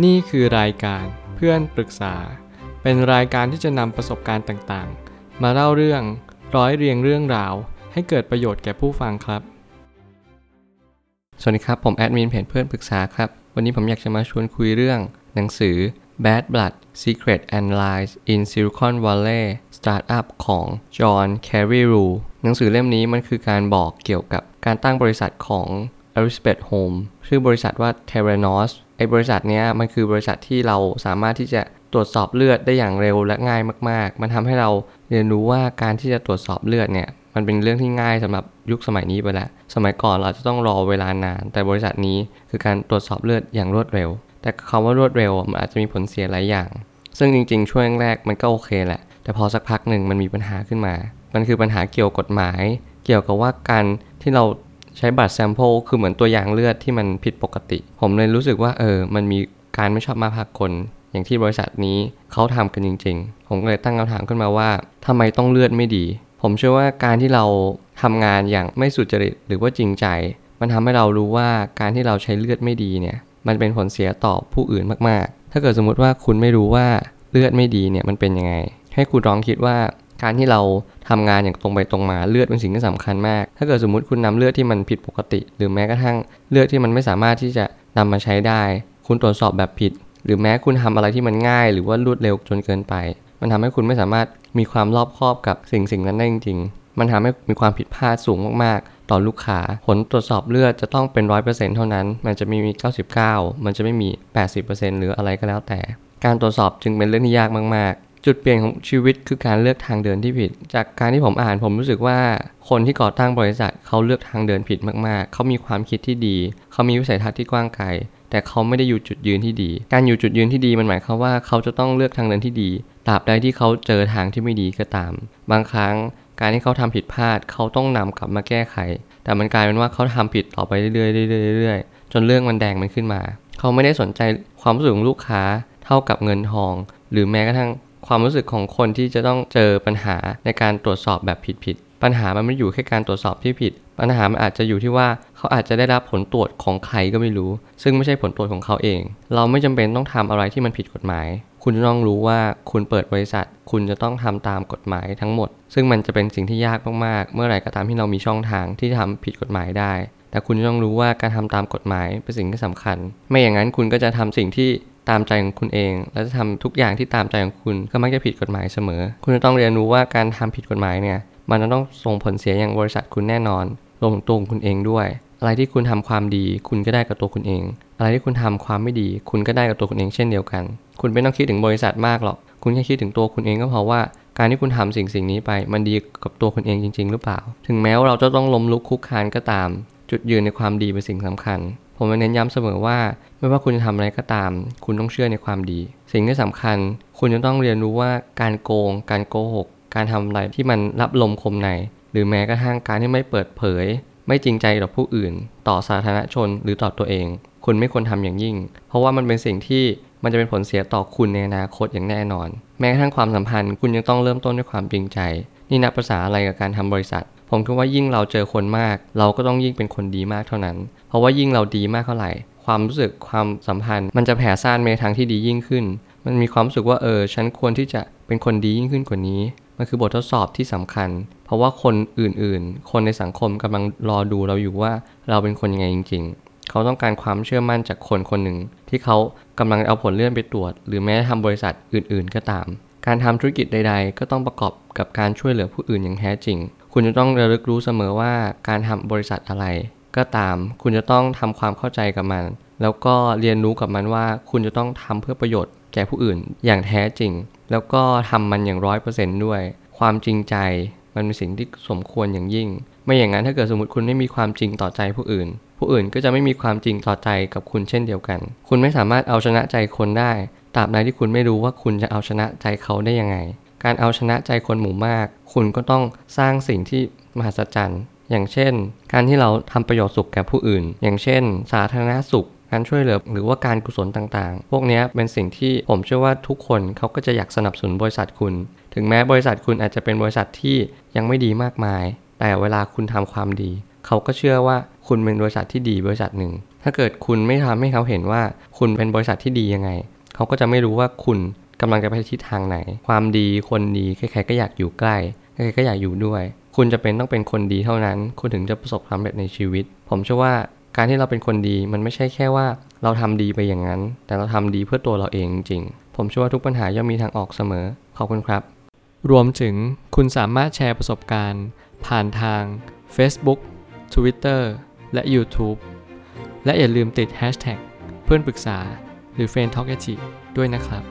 นี่คือรายการเพื่อนปรึกษา เป็นรายการที่จะนำประสบการณ์ต่างๆ มาเล่าเรื่องร้อยเรียงเรื่องราว ให้เกิดประโยชน์แก่ผู้ฟังครับ สวัสดีครับ ผมแอดมินเพจเพื่อนปรึกษาครับ วันนี้ผมอยากจะมาชวนคุยเรื่อง หนังสือ Bad Blood Secret and Lies in Silicon Valley Startup ของ John Carreyrou หนังสือเล่มนี้มันคือการบอกเกี่ยวกับการตั้งบริษัทของ Elizabeth Home ชื่อบริษัทว่า Theranos ไอ้ บริษัทเนี้ยมันคือบริษัทที่เราสามารถที่จะตรวจสอบเลือดได้อย่างเร็วและง่ายมาก ๆ มันทำให้เราเรียนรู้ว่าการที่จะตรวจสอบเลือดเนี่ยมันเป็นเรื่องที่ง่ายสำหรับยุคสมัยนี้ไปแล้ว สมัยก่อนเราจะต้องรอเวลานาน แต่บริษัทนี้คือการตรวจสอบเลือดอย่างรวดเร็ว แต่คำว่ารวดเร็วมันอาจจะมีผลเสียหลายอย่าง ซึ่งจริง ๆ ช่วงแรกมันก็โอเคแหละ แต่พอสักพักหนึ่งมันมีปัญหาขึ้นมา มันคือปัญหาเกี่ยวกฎหมาย เกี่ยวกับว่าการที่เรา ใช้บัตรแซมเปิลคือเหมือนตัวอย่างเลือดที่มันผิดปกติ ผมเลยรู้สึกว่าเออ มันมีการไม่ชอบมาพากลอย่างที่บริษัทนี้เขาทำกันจริง ๆ ผมก็เลยตั้งคำถามขึ้นมาว่าทำไมต้องเลือดไม่ดี ผมเชื่อว่าการที่เราทำงานอย่างไม่สุจริตหรือว่าจริงใจ มันทำให้เรารู้ว่าการที่เราใช้เลือดไม่ดีเนี่ย มันเป็นผลเสียต่อผู้อื่นมากๆ ถ้าเกิดสมมุติว่าคุณไม่รู้ว่าเลือดไม่ดีเนี่ยมันเป็นยังไง ให้คุณลองคิดว่า การที่เราทำงานอย่างตรงไปตรงมาเลือดเป็นสิ่งที่สำคัญมาก ถ้าเกิดสมมติคุณนำเลือดที่มันผิดปกติ หรือแม้กระทั่งเลือดที่มันไม่สามารถที่จะนำมาใช้ได้ คุณตรวจสอบแบบผิด หรือแม้คุณทำอะไรที่มันง่าย หรือว่ารวดเร็วจนเกินไป มันทำให้คุณไม่สามารถมีความรอบคอบกับสิ่งสิ่งนั้นได้จริงๆ มันทำให้มีความผิดพลาดสูงมากๆ ต่อลูกค้าผลตรวจสอบเลือดจะต้องเป็น 100%เท่านั้น มันจะไม่มี 99 มันจะไม่มี 80%หรืออะไรก็แล้วแต่ การตรวจสอบจึงเป็นเรื่องที่ยากมากๆ จุดเปลี่ยนของชีวิตคือการเลือกทางเดินที่ผิด จากการที่ผมอ่านผมรู้สึกว่าคนที่ก่อตั้งบริษัทเขาเลือกทางเดินผิดมากๆ เขามีความคิดที่ดี เขามีวิสัยทัศน์ที่กว้างไกล แต่เขาไม่ได้อยู่จุดยืนที่ดี การอยู่จุดยืนที่ดีมันหมายความว่าเขาจะต้องเลือกทางเดินที่ดี ตราบใดที่เขาเจอทางที่ไม่ดีก็ตาม บางครั้งการที่เขาทำผิดพลาดเขาต้องนำกลับมาแก้ไข แต่มันกลายเป็นว่าเขาทำผิดต่อไปเรื่อยๆเรื่อยๆเรื่อยๆจนเรื่องมันแดงมันขึ้นมา เขาไม่ได้สนใจความรู้สึกของลูกค้าเท่ากับเงินทอง หรือแม้กระทั่ง ความรู้สึกของคนที่จะต้องเจอปัญหาในการตรวจสอบแบบผิดๆปัญหามันไม่อยู่แค่การตรวจสอบที่ผิด ปัญหามันอาจจะอยู่ที่ว่าเขาอาจจะได้รับผลตรวจของใครก็ไม่รู้ ซึ่งไม่ใช่ผลตรวจของเขาเอง เราไม่จำเป็นต้องทำอะไรที่มันผิดกฎหมาย คุณต้องรู้ว่าคุณเปิดบริษัท คุณจะต้องทำตามกฎหมายทั้งหมด ซึ่งมันจะเป็นสิ่งที่ยากมากๆ เมื่อไหร่ก็ตามที่เรามีช่องทางที่ทำผิดกฎหมายได้แต่คุณต้องรู้ว่าการทำตามกฎหมายเป็นสิ่งที่สำคัญ ไม่อย่างนั้นคุณก็จะทำสิ่งที่ ตามใจของคุณเอง และจะทำทุกอย่างที่ตามใจของคุณก็มักจะผิดกฎหมายเสมอ คุณจะต้องเรียนรู้ว่าการทำผิดกฎหมายเนี่ย มันจะต้องส่งผลเสียอย่างบริษัทคุณแน่นอนรวมถึงตัวคุณเองด้วย อะไรที่คุณทำความดี คุณก็ได้กับตัวคุณเอง อะไรที่คุณทำความไม่ดี คุณก็ได้กับตัวคุณเองเช่นเดียวกัน คุณไม่ต้องคิดถึงบริษัทมากหรอก คุณแค่คิดถึงตัวคุณเองก็พอว่าการที่คุณทำสิ่งสิ่งนี้ไป มันดีกับตัวคุณเองจริง ๆ หรือเปล่า ถึงแม้ว่าเราจะต้องล้มลุกคุกคานก็ตาม จุดยืนในความดีเป็นสิ่งสำคัญ ผมเน้นย้ำเสมอว่า ไม่ว่าคุณจะทำอะไรก็ตาม คุณต้องเชื่อในความดี สิ่งที่สำคัญ คุณจะต้องเรียนรู้ว่าการโกง การโกหก การทำอะไรที่มันรับลมคมใน หรือแม้กระทั่งการที่ไม่เปิดเผย ไม่จริงใจต่อผู้อื่น ต่อสาธารณชนหรือต่อตัวเอง คุณไม่ควรทำอย่างยิ่ง เพราะว่ามันเป็นสิ่งที่มันจะเป็นผลเสียต่อคุณในอนาคตอย่างแน่นอน แม้กระทั่งความสัมพันธ์ คุณยังต้องเริ่มต้นด้วยความจริงใจ นี่นับภาษาอะไรกับการทำบริษัท ผมคิดว่ายิ่งเราเจอคนมาก เราก็ต้องยิ่งเป็นคนดีมากเท่านั้น เพราะว่ายิ่งเราดีมากเท่าไหร่ ความรู้สึกความสัมพันธ์ มันจะแผ่ซ่านไปทางที่ดียิ่งขึ้น มันมีความรู้สึกว่าเออฉันควรที่จะเป็นคนดียิ่งขึ้นกว่านี้ มันคือบททดสอบที่สำคัญ เพราะว่าคนอื่นๆ คนในสังคมกำลังรอดูเราอยู่ว่าเราเป็นคนยังไงจริง ๆ เขาต้องการความเชื่อมั่นจากคนคนหนึ่ง ที่เขากำลังเอาผลเลื่อนไปตรวจ หรือแม้ทำบริษัทอื่น ๆ ก็ตาม การทำธุรกิจใด ๆ ก็ต้องประกอบกับการช่วยเหลือผู้อื่นอย่างแท้จริง คุณจะต้องระลึกรู้เสมอว่าการทำบริษัทอะไร ก็ตาม คุณจะต้องทำความเข้าใจกับมัน แล้วก็เรียนรู้กับมันว่า คุณจะต้องทำเพื่อประโยชน์แก่ผู้อื่นอย่างแท้จริง แล้วก็ทำมันอย่างร้อยเปอร์เซนต์ด้วย ความจริงใจมันเป็นสิ่งที่สมควรอย่างยิ่ง ไม่อย่างนั้นถ้าเกิดสมมติคุณไม่มีความจริงต่อใจผู้อื่น ผู้อื่นก็จะไม่มีความจริงต่อใจกับคุณเช่นเดียวกัน คุณไม่สามารถเอาชนะใจคนได้ตราบใดที่คุณไม่รู้ว่าคุณจะเอาชนะใจเขาได้ยังไง การเอาชนะใจคนหมู่มาก คุณก็ต้องสร้างสิ่งที่มหัศจรรย์ อย่างเช่น การที่เราทำประโยชน์สุขแก่ผู้อื่น อย่างเช่น สาธารณสุขการช่วยเหลือหรือว่าการกุศลต่างๆ พวกนี้เป็นสิ่งที่ผมเชื่อว่าทุกคนเขาก็จะอยากสนับสนุนบริษัทคุณ ถึงแม้บริษัทคุณอาจจะเป็นบริษัทที่ยังไม่ดีมากมาย แต่เวลาคุณทำความดี เขาก็เชื่อว่าคุณเป็นบริษัทที่ดีบริษัทหนึ่ง ถ้าเกิดคุณไม่ทำให้เขาเห็นว่าคุณเป็นบริษัทที่ดียังไง เขาก็จะไม่รู้ว่าคุณกำลังจะไปทิศทางไหน ความดีคนดีใครๆก็อยากอยู่ใกล้ ใครๆก็อยากอยู่ด้วย คุณจะเป็นต้องเป็นคนดีเท่านั้น คุณถึงจะประสบความสำเร็จในชีวิต ผมเชื่อว่าการที่เราเป็นคนดีมันไม่ใช่แค่ว่าเราทำดีไปอย่างนั้น แต่เราทำดีเพื่อตัวเราเองจริง ผมเชื่อว่าทุกปัญหาย่อมมีทางออกเสมอ ขอบคุณครับ รวมถึงคุณสามารถแชร์ประสบการณ์ ผ่านทาง Facebook Twitter และ YouTube และอย่าลืมติด Hashtag เพื่อนปรึกษาหรือ f r ร e n d Talk ด้วยนะครับ